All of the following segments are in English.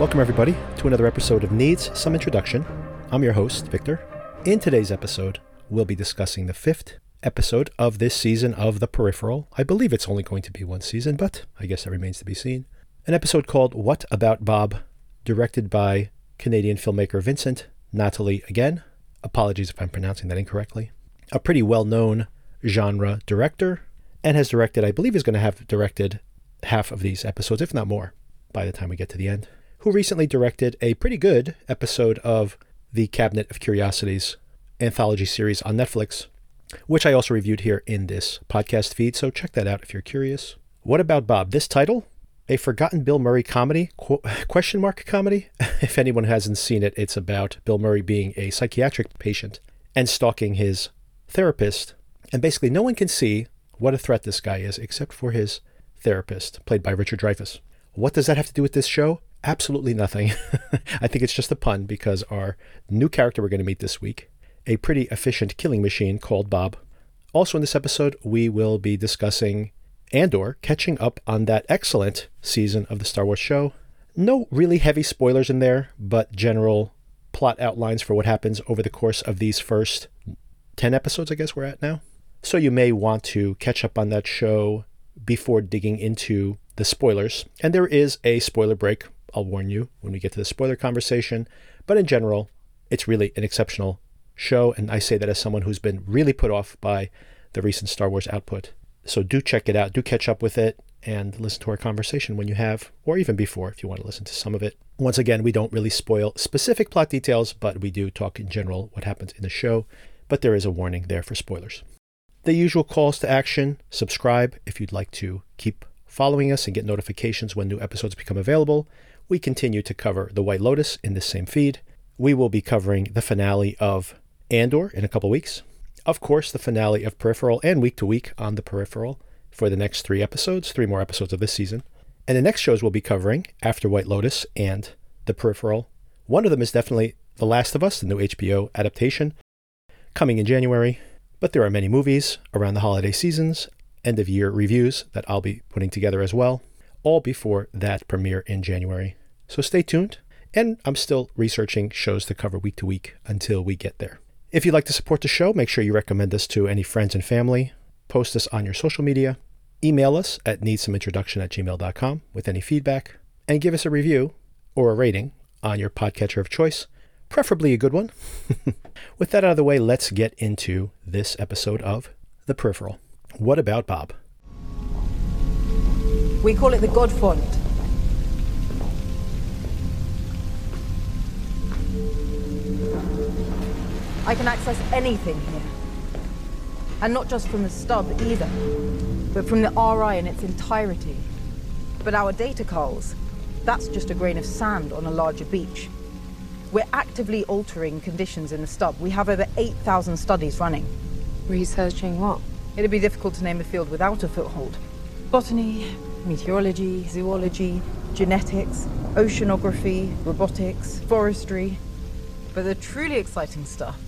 Welcome, everybody, to another episode of Needs Some Introduction. I'm your host, Victor. In today's episode, we'll be discussing the fifth episode of this season of The Peripheral. I believe it's only going to be one season, but I guess that remains to be seen. An episode called What About Bob, directed by Canadian filmmaker Vincent Natali again. Apologies if I'm pronouncing that incorrectly. A pretty well known genre director, and has directed, I believe, is going to have directed half of these episodes, if not more, by the time we get to the end. Who recently directed a pretty good episode of the Cabinet of Curiosities anthology series on Netflix, which I also reviewed here in this podcast feed. So check that out if you're curious. What about Bob? This title, a forgotten Bill Murray comedy, qu- question mark comedy. if anyone hasn't seen it, it's about Bill Murray being a psychiatric patient and stalking his therapist. And basically, no one can see what a threat this guy is except for his therapist, played by Richard Dreyfuss. What does that have to do with this show? Absolutely nothing. I think it's just a pun because our new character we're going to meet this week, a pretty efficient killing machine called Bob. Also, in this episode, we will be discussing Andor, catching up on that excellent season of the Star Wars show. No really heavy spoilers in there, but general plot outlines for what happens over the course of these first 10 episodes, I guess we're at now. So you may want to catch up on that show before digging into the spoilers. And there is a spoiler break, I'll warn you, when we get to the spoiler conversation. But in general, it's really an exceptional show. And I say that as someone who's been really put off by the recent Star Wars output. So do check it out, do catch up with it, and listen to our conversation when you have, or even before if you want to listen to some of it. Once again, we don't really spoil specific plot details, but we do talk in general what happens in the show. But there is a warning there for spoilers. The usual calls to action subscribe if you'd like to keep following us and get notifications when new episodes become available. We continue to cover The White Lotus in this same feed. We will be covering the finale of Andor in a couple weeks. Of course, the finale of Peripheral and week to week on the Peripheral for the next three episodes, three more episodes of this season. And the next shows we'll be covering after White Lotus and the Peripheral. One of them is definitely The Last of Us, the new HBO adaptation, coming in January. But there are many movies around the holiday seasons, end of year reviews that I'll be putting together as well, all before that premiere in January. So stay tuned. And I'm still researching shows to cover week to week until we get there. If you'd like to support the show, make sure you recommend us to any friends and family. Post us on your social media. Email us at needssomeintroduction at gmail.com with any feedback. And give us a review or a rating on your podcatcher of choice, preferably a good one. with that out of the way, let's get into this episode of The Peripheral. What about Bob? We call it the God Font. I can access anything here. And not just from the stub either, but from the RI in its entirety. But our data calls, that's just a grain of sand on a larger beach. We're actively altering conditions in the stub. We have over 8,000 studies running. Researching what? It'd be difficult to name a field without a foothold. Botany, meteorology, zoology, genetics, oceanography, robotics, forestry. But the truly exciting stuff,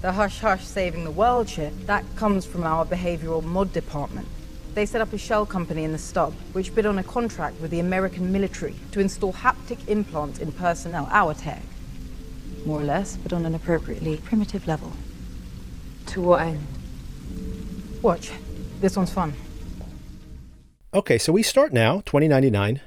the hush hush saving the world shit, that comes from our behavioral mod department. They set up a shell company in the stub, which bid on a contract with the American military to install haptic implants in personnel, our tech. More or less, but on an appropriately primitive level. To what end? Watch. This one's fun. Okay, so we start now, 2099.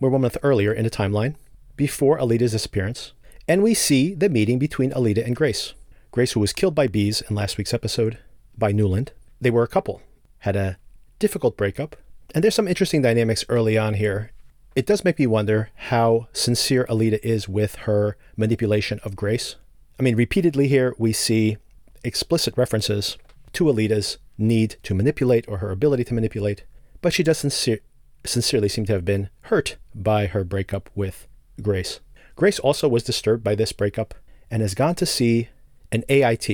We're one month earlier in the timeline, before Alita's disappearance, and we see the meeting between Alita and Grace. Grace, who was killed by bees in last week's episode by Nuland. They were a couple, had a difficult breakup, and there's some interesting dynamics early on here. It does make me wonder how sincere Alita is with her manipulation of Grace. I mean, repeatedly here we see explicit references to Alita's need to manipulate or her ability to manipulate, but she does sincere, sincerely seem to have been hurt by her breakup with Grace. Grace also was disturbed by this breakup and has gone to see an AIT,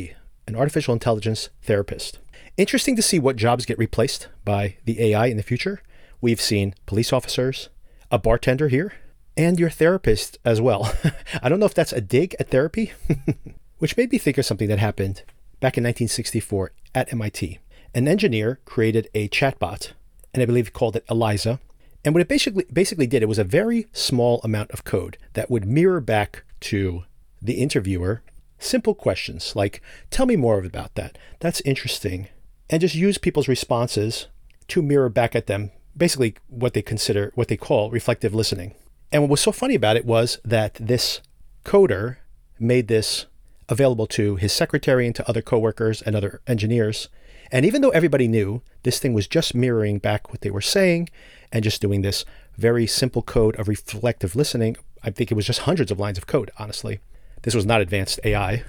an artificial intelligence therapist. Interesting to see what jobs get replaced by the AI in the future. We've seen police officers, a bartender here, and your therapist as well. I don't know if that's a dig at therapy, which made me think of something that happened back in 1964 at MIT. An engineer created a chatbot, and I believe he called it Eliza. And what it basically basically did, it was a very small amount of code that would mirror back to the interviewer simple questions like, tell me more about that. That's interesting. And just use people's responses to mirror back at them basically what they consider, what they call reflective listening. And what was so funny about it was that this coder made this available to his secretary and to other coworkers and other engineers. And even though everybody knew this thing was just mirroring back what they were saying and just doing this very simple code of reflective listening, I think it was just hundreds of lines of code, honestly. This was not advanced AI.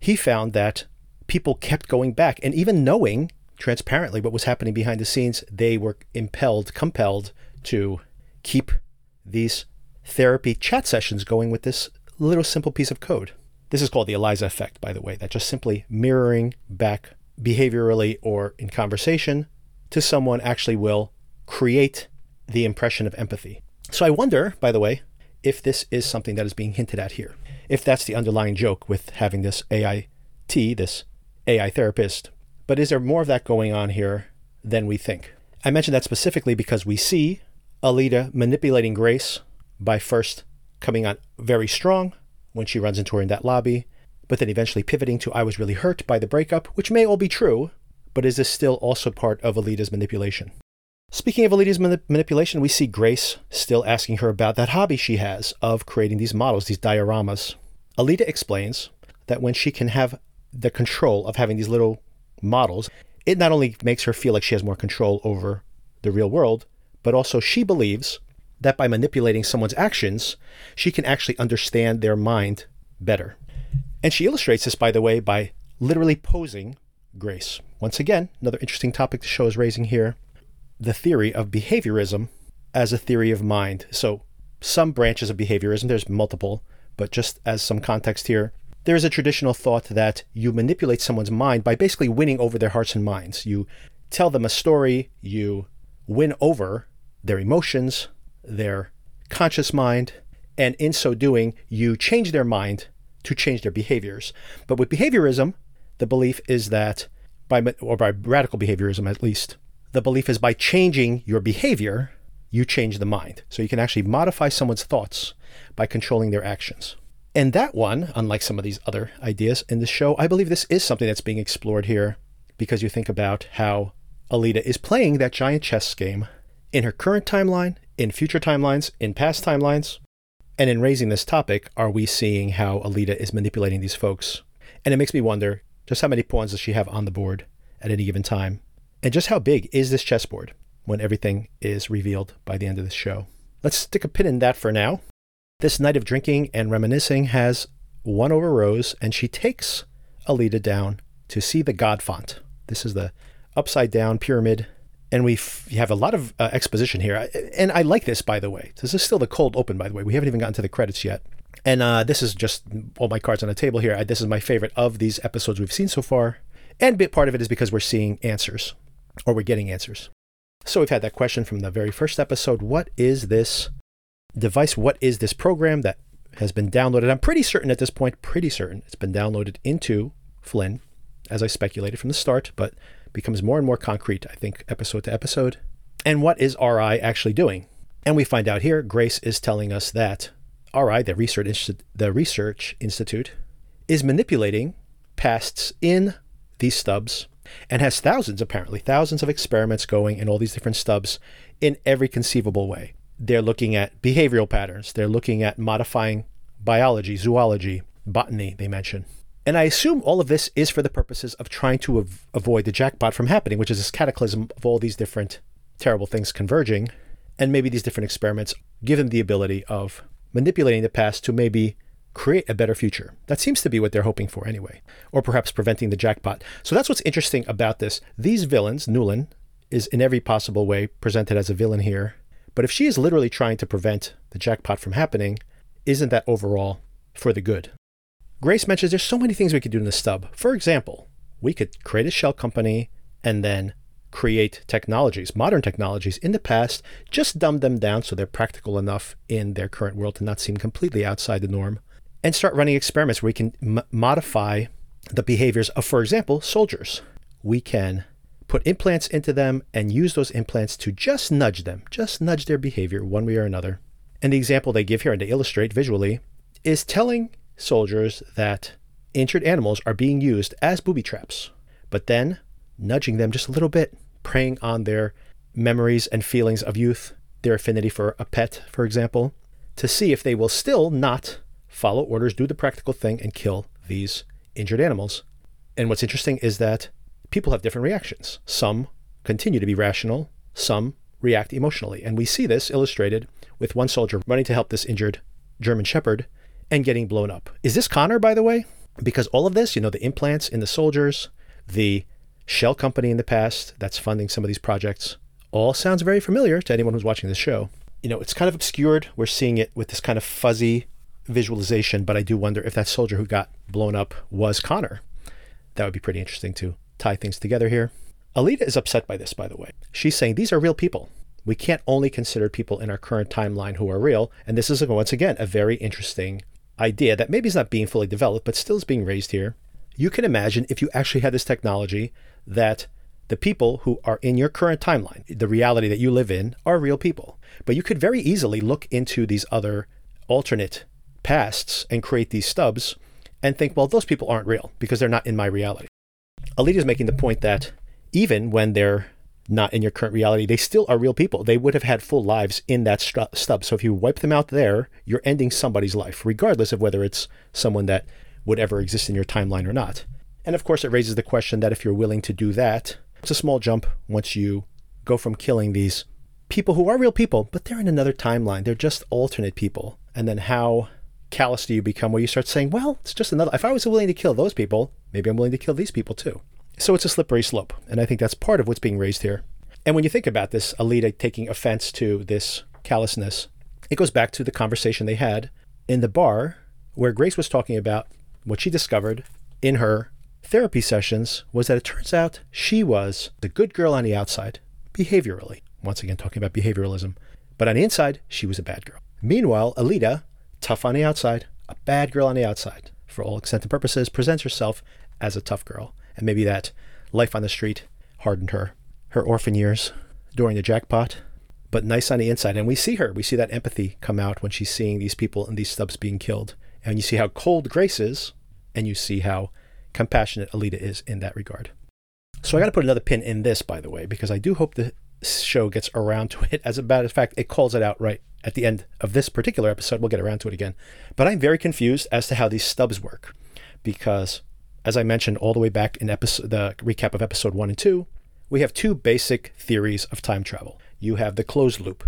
He found that people kept going back and even knowing transparently what was happening behind the scenes, they were impelled, compelled to keep these therapy chat sessions going with this little simple piece of code. This is called the Eliza effect, by the way, that just simply mirroring back behaviorally or in conversation to someone actually will create the impression of empathy. So I wonder, by the way, if this is something that is being hinted at here. If that's the underlying joke with having this AIT, this AI therapist. But is there more of that going on here than we think? I mention that specifically because we see Alita manipulating Grace by first coming on very strong when she runs into her in that lobby, but then eventually pivoting to I was really hurt by the breakup, which may all be true, but is this still also part of Alita's manipulation? Speaking of Alita's manipulation, we see Grace still asking her about that hobby she has of creating these models, these dioramas. Alita explains that when she can have the control of having these little models, it not only makes her feel like she has more control over the real world, but also she believes that by manipulating someone's actions, she can actually understand their mind better. And she illustrates this, by the way, by literally posing Grace. Once again, another interesting topic the show is raising here the theory of behaviorism as a theory of mind. So, some branches of behaviorism, there's multiple, but just as some context here, there is a traditional thought that you manipulate someone's mind by basically winning over their hearts and minds. You tell them a story, you win over their emotions, their conscious mind, and in so doing, you change their mind to change their behaviors. But with behaviorism, the belief is that by or by radical behaviorism at least, the belief is by changing your behavior, you change the mind. So you can actually modify someone's thoughts by controlling their actions. And that one, unlike some of these other ideas in the show, I believe this is something that's being explored here because you think about how Alita is playing that giant chess game in her current timeline, in future timelines, in past timelines. And in raising this topic, are we seeing how Alita is manipulating these folks? And it makes me wonder just how many pawns does she have on the board at any given time? And just how big is this chessboard when everything is revealed by the end of the show? Let's stick a pin in that for now. This night of drinking and reminiscing has won over Rose, and she takes Alita down to see the God font. This is the upside down pyramid and we have a lot of uh, exposition here. And I like this, by the way. This is still the cold open, by the way. We haven't even gotten to the credits yet. And uh, this is just all my cards on the table here. I, this is my favorite of these episodes we've seen so far. And part of it is because we're seeing answers, or we're getting answers. So we've had that question from the very first episode What is this device? What is this program that has been downloaded? I'm pretty certain at this point, pretty certain it's been downloaded into Flynn, as I speculated from the start, but becomes more and more concrete, I think, episode to episode. And what is RI actually doing? And we find out here, Grace is telling us that RI, the research, the research institute, is manipulating pasts in these stubs and has thousands, apparently, thousands of experiments going in all these different stubs in every conceivable way. They're looking at behavioral patterns, they're looking at modifying biology, zoology, botany, they mention. And I assume all of this is for the purposes of trying to av- avoid the jackpot from happening, which is this cataclysm of all these different terrible things converging. And maybe these different experiments give them the ability of manipulating the past to maybe create a better future. That seems to be what they're hoping for anyway, or perhaps preventing the jackpot. So that's what's interesting about this. These villains, Nuland, is in every possible way presented as a villain here. But if she is literally trying to prevent the jackpot from happening, isn't that overall for the good? Grace mentions there's so many things we could do in the stub. For example, we could create a shell company and then create technologies, modern technologies in the past, just dumb them down so they're practical enough in their current world to not seem completely outside the norm, and start running experiments where we can m- modify the behaviors of, for example, soldiers. We can put implants into them and use those implants to just nudge them, just nudge their behavior one way or another. And the example they give here and to illustrate visually is telling soldiers that injured animals are being used as booby traps, but then nudging them just a little bit, preying on their memories and feelings of youth, their affinity for a pet, for example, to see if they will still not follow orders, do the practical thing, and kill these injured animals. And what's interesting is that people have different reactions. Some continue to be rational, some react emotionally. And we see this illustrated with one soldier running to help this injured German Shepherd and getting blown up. Is this Connor, by the way? Because all of this, you know, the implants in the soldiers, the shell company in the past that's funding some of these projects, all sounds very familiar to anyone who's watching this show. You know, it's kind of obscured. We're seeing it with this kind of fuzzy visualization, but I do wonder if that soldier who got blown up was Connor. That would be pretty interesting to tie things together here. Alita is upset by this, by the way. She's saying these are real people. We can't only consider people in our current timeline who are real. And this is, once again, a very interesting idea that maybe is not being fully developed, but still is being raised here. You can imagine if you actually had this technology that the people who are in your current timeline, the reality that you live in, are real people. But you could very easily look into these other alternate pasts and create these stubs and think, well, those people aren't real because they're not in my reality. Alita is making the point that even when they're not in your current reality, they still are real people. They would have had full lives in that stub. So if you wipe them out there, you're ending somebody's life, regardless of whether it's someone that would ever exist in your timeline or not. And of course, it raises the question that if you're willing to do that, it's a small jump once you go from killing these people who are real people, but they're in another timeline. They're just alternate people. And then how callous do you become where you start saying, well, it's just another. If I was willing to kill those people, maybe I'm willing to kill these people too. So it's a slippery slope. And I think that's part of what's being raised here. And when you think about this, Alita taking offense to this callousness, it goes back to the conversation they had in the bar where Grace was talking about what she discovered in her therapy sessions was that it turns out she was the good girl on the outside, behaviorally. Once again, talking about behavioralism. But on the inside, she was a bad girl. Meanwhile, Alita, tough on the outside, a bad girl on the outside, for all extent and purposes, presents herself as a tough girl and maybe that life on the street hardened her. Her orphan years during the jackpot, but nice on the inside. And we see her, we see that empathy come out when she's seeing these people and these stubs being killed. And you see how cold Grace is, and you see how compassionate Alita is in that regard. So I got to put another pin in this, by the way, because I do hope the show gets around to it. As a matter of fact, it calls it out right at the end of this particular episode. We'll get around to it again. But I'm very confused as to how these stubs work because as I mentioned all the way back in episode, the recap of episode one and two, we have two basic theories of time travel. You have the closed loop.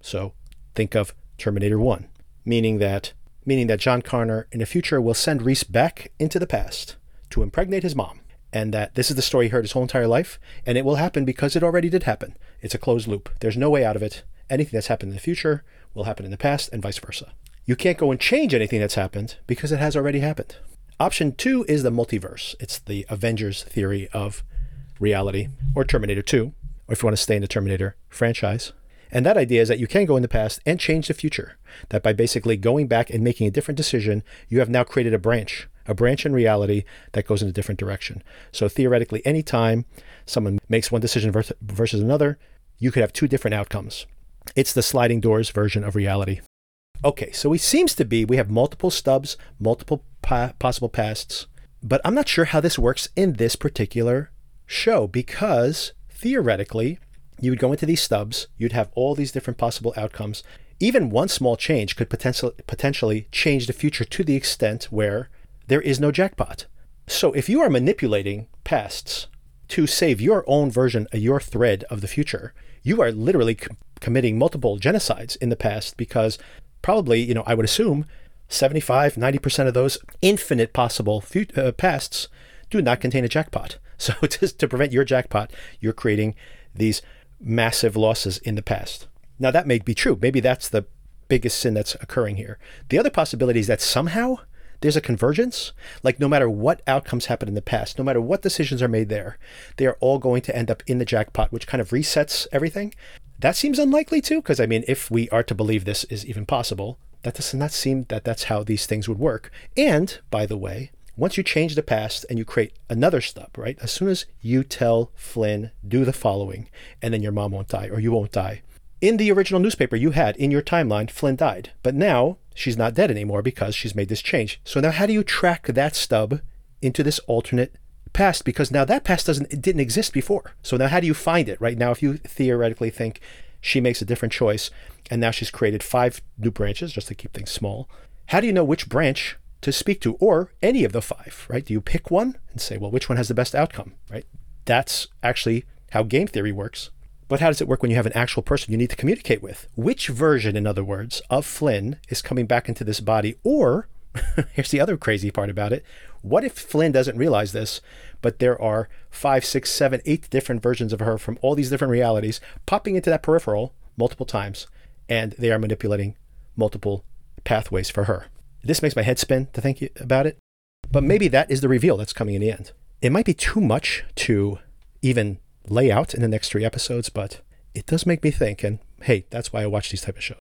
So think of Terminator 1, meaning that meaning that John Connor in the future will send Reese back into the past to impregnate his mom. And that this is the story he heard his whole entire life, and it will happen because it already did happen. It's a closed loop. There's no way out of it. Anything that's happened in the future will happen in the past, and vice versa. You can't go and change anything that's happened because it has already happened. Option two is the multiverse. It's the Avengers theory of reality, or Terminator 2, or if you want to stay in the Terminator franchise. And that idea is that you can go in the past and change the future. That by basically going back and making a different decision, you have now created a branch, a branch in reality that goes in a different direction. So theoretically, anytime someone makes one decision versus another, you could have two different outcomes. It's the sliding doors version of reality. Okay, so it seems to be we have multiple stubs, multiple pa- possible pasts, but I'm not sure how this works in this particular show because theoretically, you would go into these stubs, you'd have all these different possible outcomes. Even one small change could potentially potentially change the future to the extent where there is no jackpot. So if you are manipulating pasts to save your own version, your thread of the future, you are literally com- committing multiple genocides in the past because probably, you know, I would assume 75, 90% of those infinite possible uh, pasts do not contain a jackpot. So to, to prevent your jackpot, you're creating these massive losses in the past. Now, that may be true. Maybe that's the biggest sin that's occurring here. The other possibility is that somehow there's a convergence. Like, no matter what outcomes happen in the past, no matter what decisions are made there, they are all going to end up in the jackpot, which kind of resets everything. That seems unlikely too, because I mean, if we are to believe this is even possible, that does not seem that that's how these things would work. And by the way, once you change the past and you create another stub, right? As soon as you tell Flynn, do the following, and then your mom won't die or you won't die. In the original newspaper you had in your timeline, Flynn died. But now she's not dead anymore because she's made this change. So now how do you track that stub into this alternate past? Because now that past doesn't it didn't exist before. So now how do you find it? Right now, if you theoretically think she makes a different choice and now she's created five new branches just to keep things small, how do you know which branch to speak to, or any of the five, right? Do you pick one and say, well, which one has the best outcome, right? That's actually how game theory works. But how does it work when you have an actual person you need to communicate with? Which version, in other words, of Flynn is coming back into this body? Or, here's the other crazy part about it what if Flynn doesn't realize this, but there are five, six, seven, eight different versions of her from all these different realities popping into that peripheral multiple times, and they are manipulating multiple pathways for her? This makes my head spin to think about it. But maybe that is the reveal that's coming in the end. It might be too much to even lay out in the next three episodes, but it does make me think. And hey, that's why I watch these type of shows.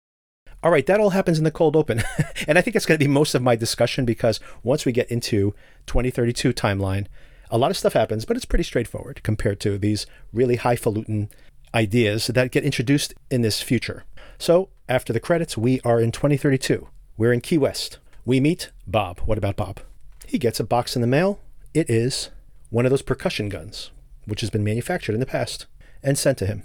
All right, that all happens in the cold open. and I think it's going to be most of my discussion because once we get into 2032 timeline, a lot of stuff happens, but it's pretty straightforward compared to these really highfalutin ideas that get introduced in this future. So after the credits, we are in 2032. We're in Key West. We meet Bob. What about Bob? He gets a box in the mail. It is one of those percussion guns, which has been manufactured in the past and sent to him.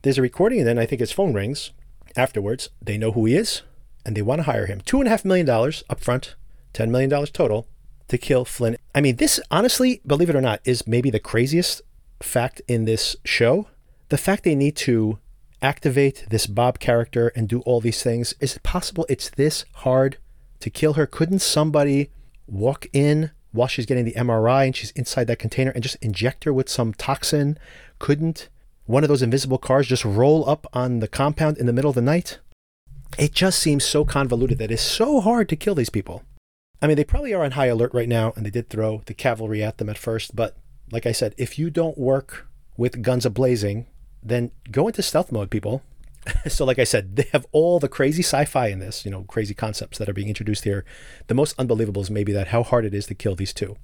There's a recording, and then I think his phone rings. Afterwards, they know who he is and they want to hire him. $2.5 million up front, $10 million total to kill Flynn. I mean, this, honestly, believe it or not, is maybe the craziest fact in this show. The fact they need to activate this Bob character and do all these things. Is it possible it's this hard to kill her? Couldn't somebody walk in while she's getting the MRI and she's inside that container and just inject her with some toxin? Couldn't one of those invisible cars just roll up on the compound in the middle of the night? It just seems so convoluted that it's so hard to kill these people. I mean, they probably are on high alert right now, and they did throw the cavalry at them at first, but like I said, if you don't work with guns ablazing, then go into stealth mode, people. so, like I said, they have all the crazy sci fi in this, you know, crazy concepts that are being introduced here. The most unbelievable is maybe that how hard it is to kill these two.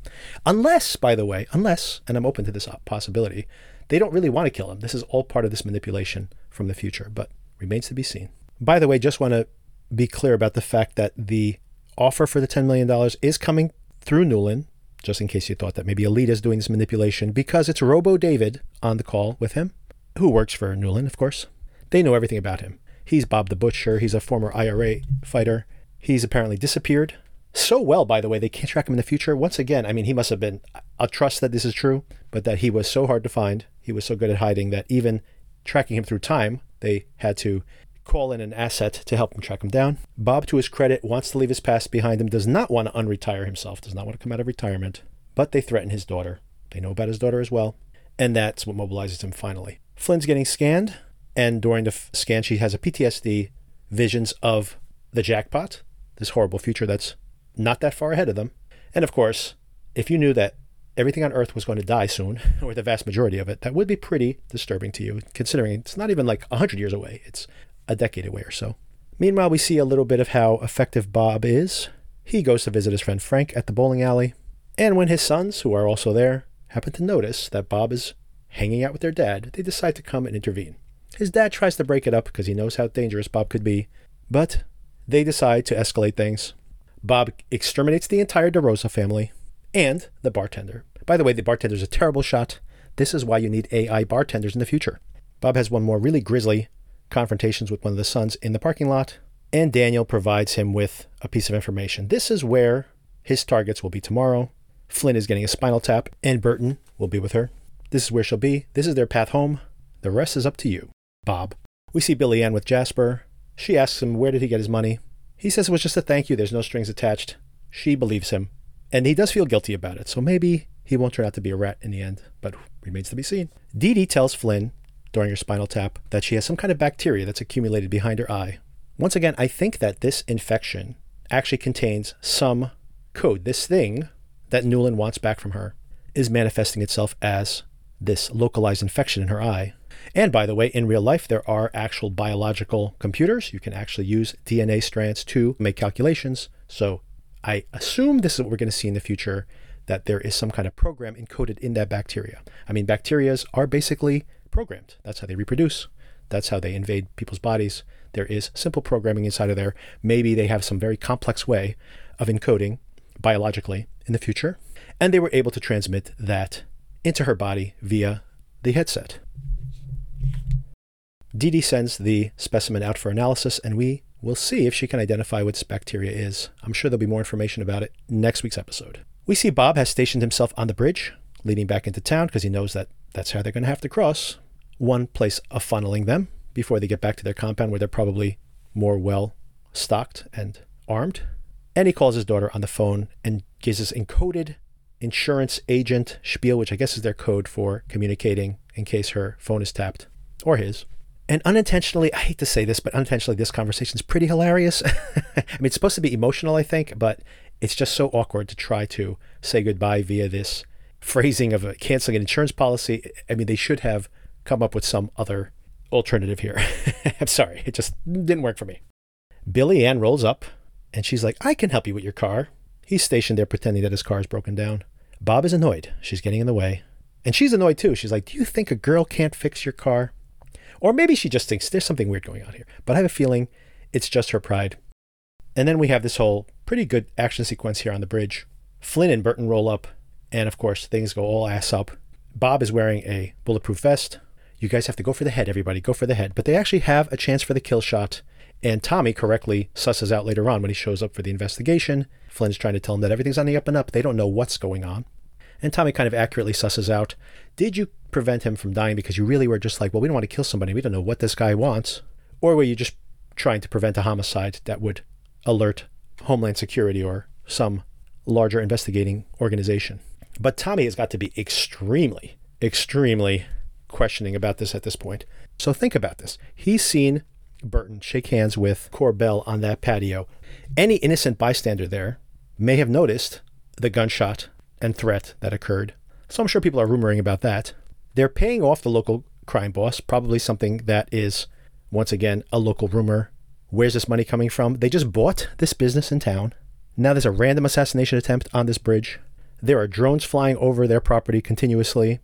Unless, by the way, unless, and I'm open to this possibility, they don't really want to kill him. This is all part of this manipulation from the future, but remains to be seen. By the way, just want to be clear about the fact that the offer for the $10 million is coming through Nuland, just in case you thought that maybe Alita is doing this manipulation, because it's Robo David on the call with him, who works for Nuland, of course. They know everything about him. He's Bob the Butcher. He's a former IRA fighter. He's apparently disappeared. So well, by the way, they can't track him in the future. Once again, I mean, he must have been, I'll trust that this is true, but that he was so hard to find, he was so good at hiding that even tracking him through time, they had to call in an asset to help him track him down. Bob, to his credit, wants to leave his past behind him, does not want to unretire himself, does not want to come out of retirement, but they threaten his daughter. They know about his daughter as well, and that's what mobilizes him finally. Flynn's getting scanned, and during the f- scan, she has a PTSD visions of the jackpot, this horrible future that's not that far ahead of them. And of course, if you knew that everything on Earth was going to die soon, or the vast majority of it, that would be pretty disturbing to you, considering it's not even like 100 years away, it's a decade away or so. Meanwhile, we see a little bit of how effective Bob is. He goes to visit his friend Frank at the bowling alley, and when his sons, who are also there, happen to notice that Bob is hanging out with their dad, they decide to come and intervene. His dad tries to break it up because he knows how dangerous Bob could be, but they decide to escalate things. Bob exterminates the entire DeRosa family and the bartender. By the way, the bartender's a terrible shot. This is why you need AI bartenders in the future. Bob has one more really grisly confrontations with one of the sons in the parking lot, and Daniel provides him with a piece of information. This is where his targets will be tomorrow. Flynn is getting a spinal tap, and Burton will be with her. This is where she'll be. This is their path home. The rest is up to you. Bob. We see Billy Ann with Jasper. She asks him where did he get his money. He says it was just a thank you, there's no strings attached. She believes him. And he does feel guilty about it, so maybe he won't turn out to be a rat in the end, but remains to be seen. Dee Dee tells Flynn during her spinal tap that she has some kind of bacteria that's accumulated behind her eye. Once again, I think that this infection actually contains some code. This thing that Nuland wants back from her is manifesting itself as this localized infection in her eye. And by the way, in real life, there are actual biological computers. You can actually use DNA strands to make calculations. So I assume this is what we're going to see in the future that there is some kind of program encoded in that bacteria. I mean, bacterias are basically programmed. That's how they reproduce. That's how they invade people's bodies. There is simple programming inside of there. Maybe they have some very complex way of encoding biologically in the future. And they were able to transmit that into her body via the headset. Dee Dee sends the specimen out for analysis, and we will see if she can identify what this bacteria is. I'm sure there'll be more information about it next week's episode. We see Bob has stationed himself on the bridge leading back into town because he knows that that's how they're going to have to cross. One place of funneling them before they get back to their compound where they're probably more well stocked and armed. And he calls his daughter on the phone and gives this encoded insurance agent spiel, which I guess is their code for communicating in case her phone is tapped or his. And unintentionally, I hate to say this, but unintentionally, this conversation is pretty hilarious. I mean, it's supposed to be emotional, I think, but it's just so awkward to try to say goodbye via this phrasing of a canceling an insurance policy. I mean, they should have come up with some other alternative here. I'm sorry, it just didn't work for me. Billy Ann rolls up and she's like, I can help you with your car. He's stationed there pretending that his car is broken down. Bob is annoyed. She's getting in the way. And she's annoyed too. She's like, Do you think a girl can't fix your car? Or maybe she just thinks there's something weird going on here. But I have a feeling it's just her pride. And then we have this whole pretty good action sequence here on the bridge. Flynn and Burton roll up, and of course, things go all ass up. Bob is wearing a bulletproof vest. You guys have to go for the head, everybody. Go for the head. But they actually have a chance for the kill shot. And Tommy correctly susses out later on when he shows up for the investigation. Flynn's trying to tell him that everything's on the up and up. They don't know what's going on. And Tommy kind of accurately susses out Did you prevent him from dying because you really were just like, well, we don't want to kill somebody. We don't know what this guy wants? Or were you just trying to prevent a homicide that would alert Homeland Security or some larger investigating organization? But Tommy has got to be extremely, extremely questioning about this at this point. So think about this. He's seen Burton shake hands with Corbell on that patio. Any innocent bystander there may have noticed the gunshot and threat that occurred. So I'm sure people are rumoring about that. They're paying off the local crime boss, probably something that is, once again, a local rumor. Where's this money coming from? They just bought this business in town. Now there's a random assassination attempt on this bridge. There are drones flying over their property continuously.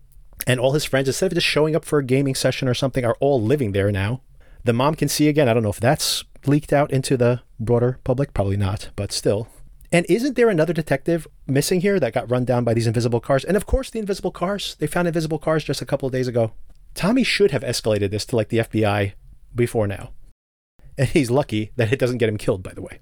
And all his friends, instead of just showing up for a gaming session or something, are all living there now. The mom can see again. I don't know if that's leaked out into the broader public. Probably not, but still. And isn't there another detective missing here that got run down by these invisible cars? And of course, the invisible cars. They found invisible cars just a couple of days ago. Tommy should have escalated this to like the FBI before now. And he's lucky that it doesn't get him killed, by the way.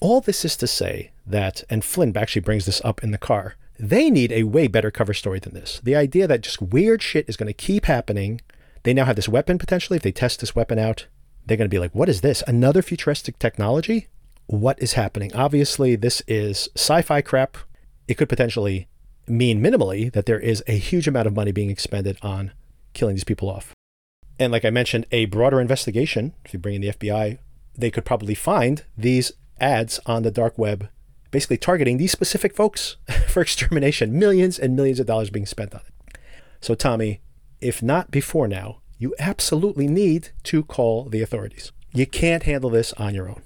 All this is to say that, and Flynn actually brings this up in the car, they need a way better cover story than this. The idea that just weird shit is going to keep happening. They now have this weapon potentially. If they test this weapon out, they're going to be like, what is this? Another futuristic technology? what is happening. Obviously, this is sci fi crap. It could potentially mean minimally that there is a huge amount of money being expended on killing these people off. And like I mentioned, a broader investigation, if you bring in the FBI, they could probably find these ads on the dark web basically targeting these specific folks for extermination. Millions and millions of dollars being spent on it. So, Tommy, if not before now, you absolutely need to call the authorities. You can't handle this on your own.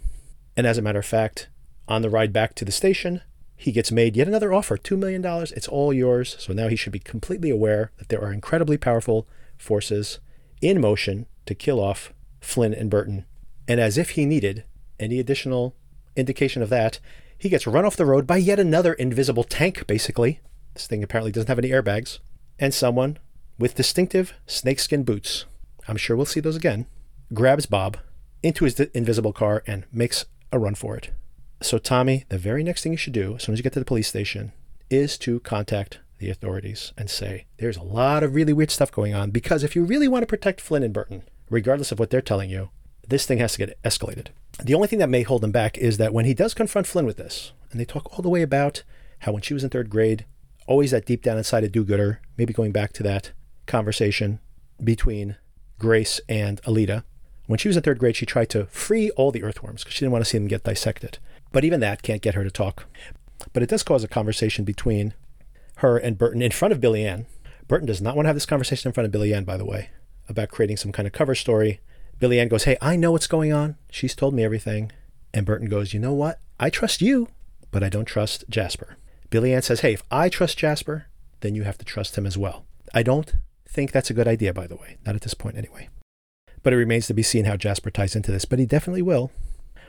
And as a matter of fact, on the ride back to the station, he gets made yet another offer $2 million. It's all yours. So now he should be completely aware that there are incredibly powerful forces in motion to kill off Flynn and Burton. And as if he needed any additional indication of that, he gets run off the road by yet another invisible tank, basically. This thing apparently doesn't have any airbags. And someone with distinctive snakeskin boots, I'm sure we'll see those again, grabs Bob into his invisible car and makes a run for it. So, Tommy, the very next thing you should do as soon as you get to the police station is to contact the authorities and say, there's a lot of really weird stuff going on because if you really want to protect Flynn and Burton, regardless of what they're telling you, this thing has to get escalated. The only thing that may hold him back is that when he does confront Flynn with this, and they talk all the way about how when she was in third grade, always that deep down inside a do gooder, maybe going back to that conversation between Grace and Alita, when she was in third grade, she tried to free all the earthworms because she didn't want to see them get dissected. But even that can't get her to talk. But it does cause a conversation between her and Burton in front of Billy Ann. Burton does not want to have this conversation in front of Billy Ann, by the way, about creating some kind of cover story. Billy Ann goes, Hey, I know what's going on. She's told me everything. And Burton goes, You know what? I trust you. but I don't trust Jasper. Billy Ann says, hey, if I trust Jasper, then you have to trust him as well. I don't think that's a good idea, by the way. Not at this point, anyway. But it remains to be seen how Jasper ties into this, but he definitely will.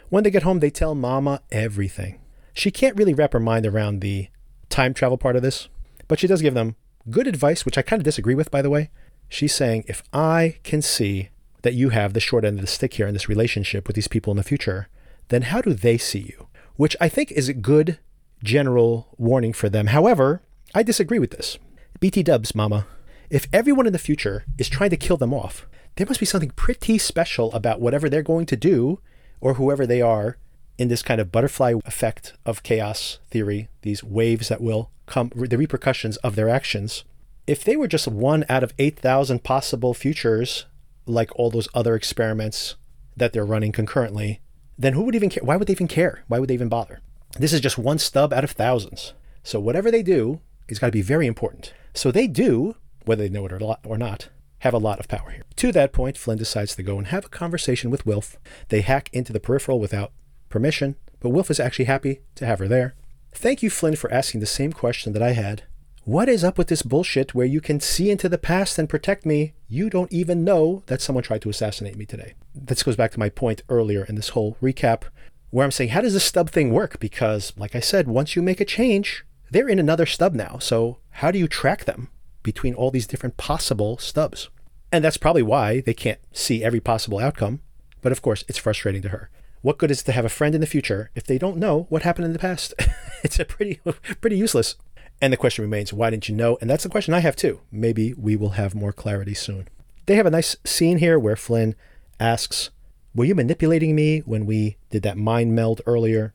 When they get home, they tell Mama everything. She can't really wrap her mind around the time travel part of this, but she does give them good advice, which I kind of disagree with, by the way. She's saying, if I can see that you have the short end of the stick here in this relationship with these people in the future, then how do they see you? Which I think is a good general warning for them. However, I disagree with this. BT dubs, mama. If everyone in the future is trying to kill them off, there must be something pretty special about whatever they're going to do or whoever they are in this kind of butterfly effect of chaos theory, these waves that will come, the repercussions of their actions. If they were just one out of 8,000 possible futures, like all those other experiments that they're running concurrently, then who would even care? Why would they even care? Why would they even bother? This is just one stub out of thousands. So whatever they do is got to be very important. So they do, whether they know it or not, have a lot of power here. To that point, Flynn decides to go and have a conversation with Wilf. They hack into the peripheral without permission, but Wilf is actually happy to have her there. Thank you, Flynn, for asking the same question that I had. What is up with this bullshit where you can see into the past and protect me? You don't even know that someone tried to assassinate me today. This goes back to my point earlier in this whole recap where I'm saying, how does this stub thing work? Because, like I said, once you make a change, they're in another stub now. So, how do you track them between all these different possible stubs? And that's probably why they can't see every possible outcome. But of course, it's frustrating to her. What good is it to have a friend in the future if they don't know what happened in the past? it's a pretty pretty useless. And the question remains, why didn't you know? And that's the question I have too. Maybe we will have more clarity soon. They have a nice scene here where Flynn asks, Were you manipulating me when we did that mind meld earlier?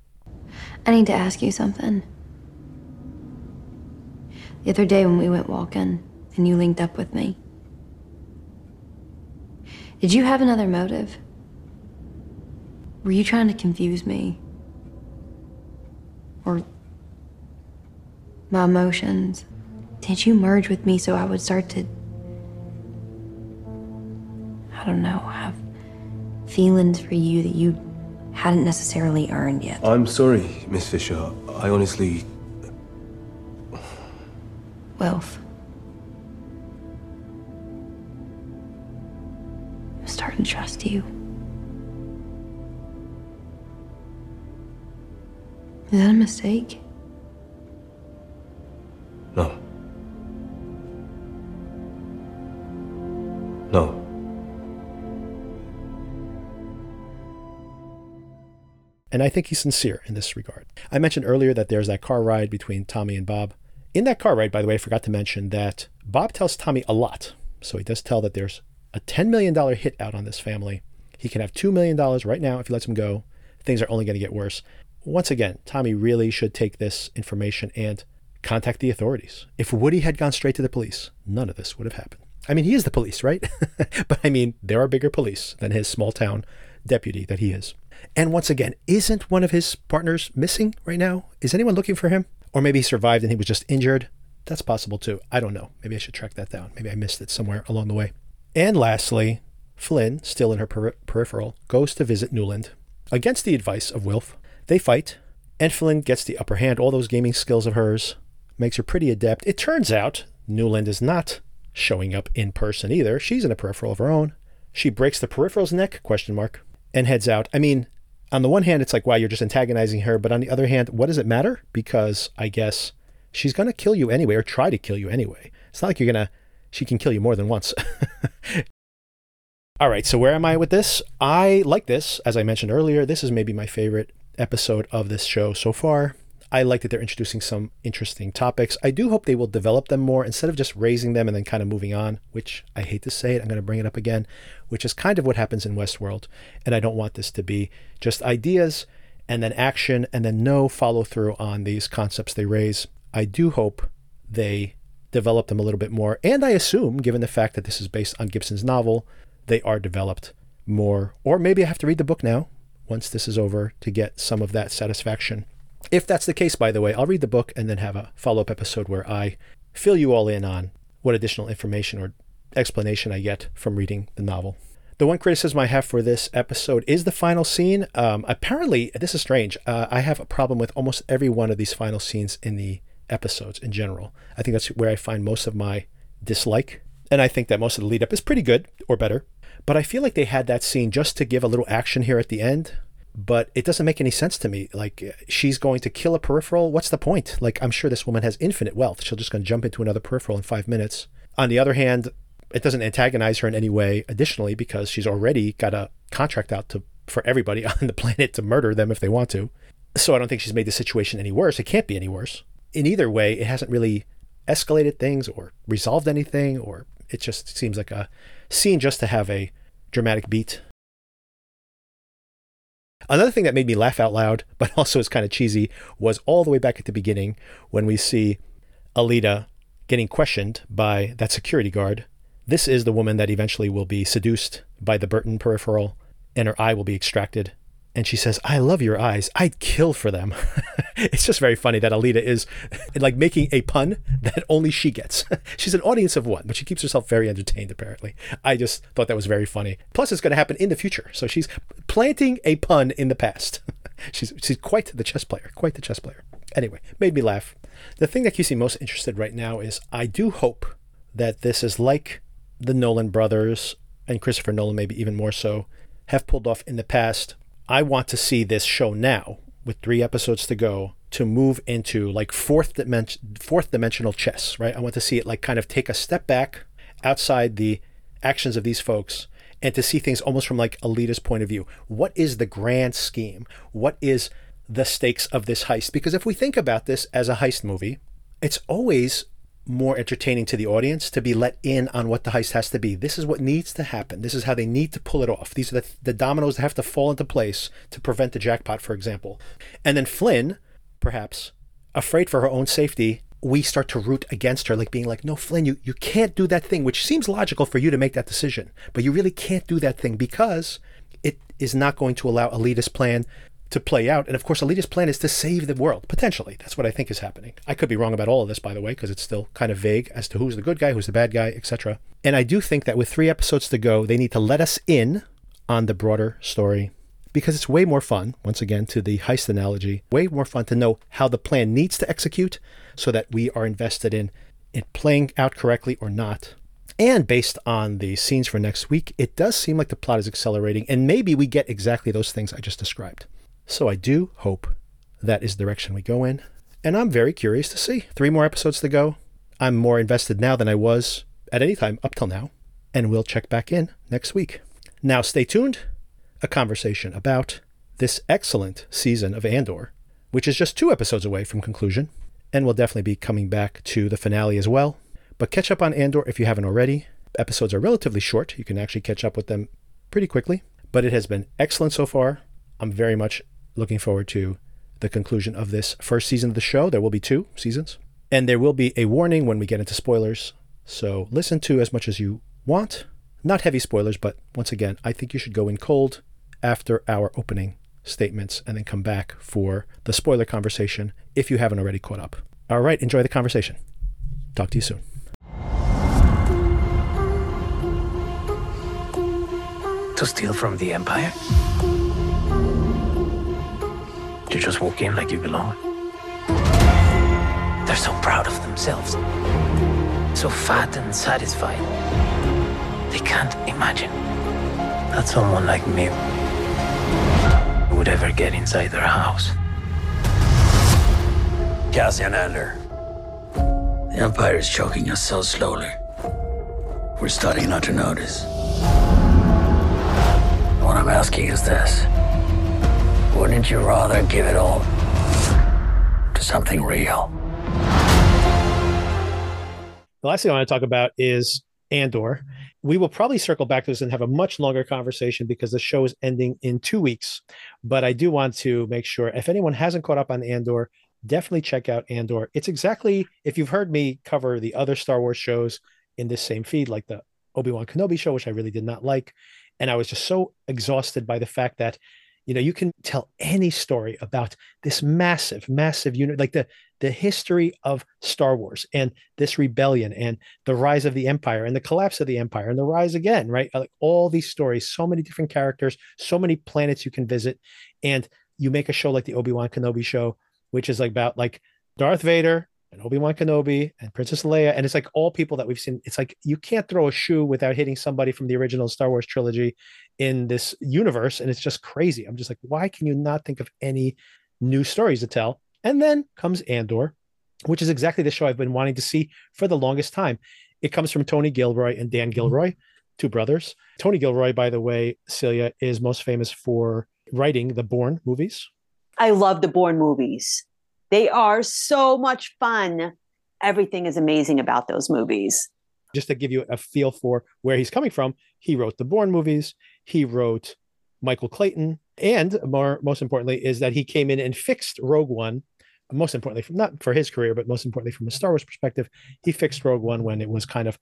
I need to ask you something. The other day when we went walking and you linked up with me, did you have another motive? Were you trying to confuse me? Or my emotions? Did you merge with me so I would start to, I don't know, have feelings for you that you hadn't necessarily earned yet? I'm sorry, Miss Fisher. I honestly. Wilf. I'm starting to trust you. Is that a mistake? No. No. And I think he's sincere in this regard. I mentioned earlier that there's that car ride between Tommy and Bob. In that car ride, by the way, I forgot to mention that Bob tells Tommy a lot. So he does tell that there's a $10 million hit out on this family. He can have $2 million right now if he lets him go. Things are only going to get worse once again, Tommy really should take this information and contact the authorities. If Woody had gone straight to the police, none of this would have happened. I mean, he is the police, right? but I mean, there are bigger police than his small town deputy that he is. And once again, isn't one of his partners missing right now? Is anyone looking for him? Or maybe he survived and he was just injured? That's possible too. I don't know. Maybe I should track that down. Maybe I missed it somewhere along the way. And lastly, Flynn, still in her peri- peripheral, goes to visit Nuland against the advice of Wilf they fight. and Flynn gets the upper hand. All those gaming skills of hers makes her pretty adept. It turns out Nuland is not showing up in person either. She's in a peripheral of her own. She breaks the peripheral's neck, question mark, and heads out. I mean, on the one hand, it's like, wow, you're just antagonizing her. But on the other hand, what does it matter? Because I guess she's going to kill you anyway, or try to kill you anyway. It's not like you're going to, she can kill you more than once. All right, so where am I with this? I like this. As I mentioned earlier, this is maybe my favorite episode of this show so far. I like that they're introducing some interesting topics. I do hope they will develop them more instead of just raising them and then kind of moving on, which I hate to say it, I'm going to bring it up again, which is kind of what happens in Westworld. And I don't want this to be just ideas and then action and then no follow through on these concepts they raise. I do hope they develop them a little bit more. And I assume, given the fact that this is based on Gibson's novel, they are developed more. Or maybe I have to read the book now once this is over to get some of that satisfaction. If that's the case, by the way, I'll read the book and then have a follow up episode where I fill you all in on what additional information or explanation I get from reading the novel. The one criticism I have for this episode is the final scene. Um, apparently, this is strange. Uh, I have a problem with almost every one of these final scenes in the episodes in general. I think that's where I find most of my dislike. And I think that most of the lead up is pretty good or better. But I feel like they had that scene just to give a little action here at the end. But it doesn't make any sense to me. Like, she's going to kill a peripheral. What's the point? Like, I'm sure this woman has infinite wealth. She'll just to jump into another peripheral in five minutes. On the other hand, it doesn't antagonize her in any way additionally because she's already got a contract out to for everybody on the planet to murder them if they want to. So I don't think she's made the situation any worse. It can't be any worse. In either way, it hasn't really escalated things or resolved anything or it just seems like a scene just to have a dramatic beat. Another thing that made me laugh out loud, but also is kind of cheesy, was all the way back at the beginning when we see Alita getting questioned by that security guard this is the woman that eventually will be seduced by the Burton peripheral and her eye will be extracted. And she says, I love your eyes. I'd kill for them. it's just very funny that Alita is like making a pun that only she gets. She's an audience of one, but she keeps herself very entertained, apparently. I just thought that was very funny. Plus, it's going to happen in the future. So she's planting a pun in the past. she's, she's quite the chess player, quite the chess player. Anyway, made me laugh. The thing that keeps me most interested right now is I do hope that this is like the Nolan brothers and Christopher Nolan, maybe even more so, have pulled off in the past. I want to see this show now, with three episodes to go, to move into like fourth dimension, fourth dimensional chess. Right? I want to see it like kind of take a step back outside the actions of these folks and to see things almost from like Alita's point of view. What is the grand scheme? What is the stakes of this heist? Because if we think about this as a heist movie, it's always more entertaining to the audience to be let in on what the heist has to be. This is what needs to happen. This is how they need to pull it off. These are the, the dominoes that have to fall into place to prevent the jackpot, for example. And then Flynn, perhaps, afraid for her own safety, we start to root against her, like being like, no, Flynn, you, you can't do that thing, which seems logical for you to make that decision. But you really can't do that thing because it is not going to allow Alita's plan to play out. And of course, Alita's plan is to save the world, potentially. That's what I think is happening. I could be wrong about all of this, by the way, because it's still kind of vague as to who's the good guy, who's the bad guy, etc. And I do think that with three episodes to go, they need to let us in on the broader story because it's way more fun, once again, to the heist analogy, way more fun to know how the plan needs to execute so that we are invested in it playing out correctly or not. And based on the scenes for next week, it does seem like the plot is accelerating, and maybe we get exactly those things I just described. So I do hope that is the direction we go in. And I'm very curious to see. Three more episodes to go. I'm more invested now than I was at any time up till now. And we'll check back in next week. Now, stay tuned. A conversation about this excellent season of Andor, which is just two episodes away from conclusion. And we'll definitely be coming back to the finale as well. But catch up on Andor if you haven't already. Episodes are relatively short. You can actually catch up with them pretty quickly. But it has been excellent so far. I'm very much looking forward to the conclusion of this first season of the show. There will be two seasons, and there will be a warning when we get into spoilers. So listen to as much as you want. Not heavy spoilers, but once again, I think you should go in cold after our opening statements and then come back for the spoiler conversation if you haven't already caught up. All right, enjoy the conversation. Talk to you soon. To steal from the Empire? To just walk in like you belong. They're so proud of themselves, so fat and satisfied. They can't imagine that someone like me would ever get inside their house. Cassian Andor. The Empire is choking us so slowly. We're starting not to notice. What I'm asking is this. Wouldn't you rather give it all to something real? The last thing I want to talk about is Andor. We will probably circle back to this and have a much longer conversation because the show is ending in two weeks. But I do want to make sure if anyone hasn't caught up on Andor, definitely check out Andor. It's exactly if you've heard me cover the other Star Wars shows in this same feed, like the Obi Wan Kenobi show, which I really did not like. And I was just so exhausted by the fact that you know you can tell any story about this massive massive unit like the the history of star wars and this rebellion and the rise of the empire and the collapse of the empire and the rise again right like all these stories so many different characters so many planets you can visit and you make a show like the obi-wan kenobi show which is like about like darth vader and Obi-Wan Kenobi and Princess Leia. And it's like all people that we've seen. It's like you can't throw a shoe without hitting somebody from the original Star Wars trilogy in this universe. And it's just crazy. I'm just like, why can you not think of any new stories to tell? And then comes Andor, which is exactly the show I've been wanting to see for the longest time. It comes from Tony Gilroy and Dan mm-hmm. Gilroy, two brothers. Tony Gilroy, by the way, Celia is most famous for writing the Bourne movies. I love the Bourne movies. They are so much fun. Everything is amazing about those movies. Just to give you a feel for where he's coming from, he wrote the Bourne movies. He wrote Michael Clayton, and more most importantly is that he came in and fixed Rogue One. Most importantly, from, not for his career, but most importantly from a Star Wars perspective, he fixed Rogue One when it was kind of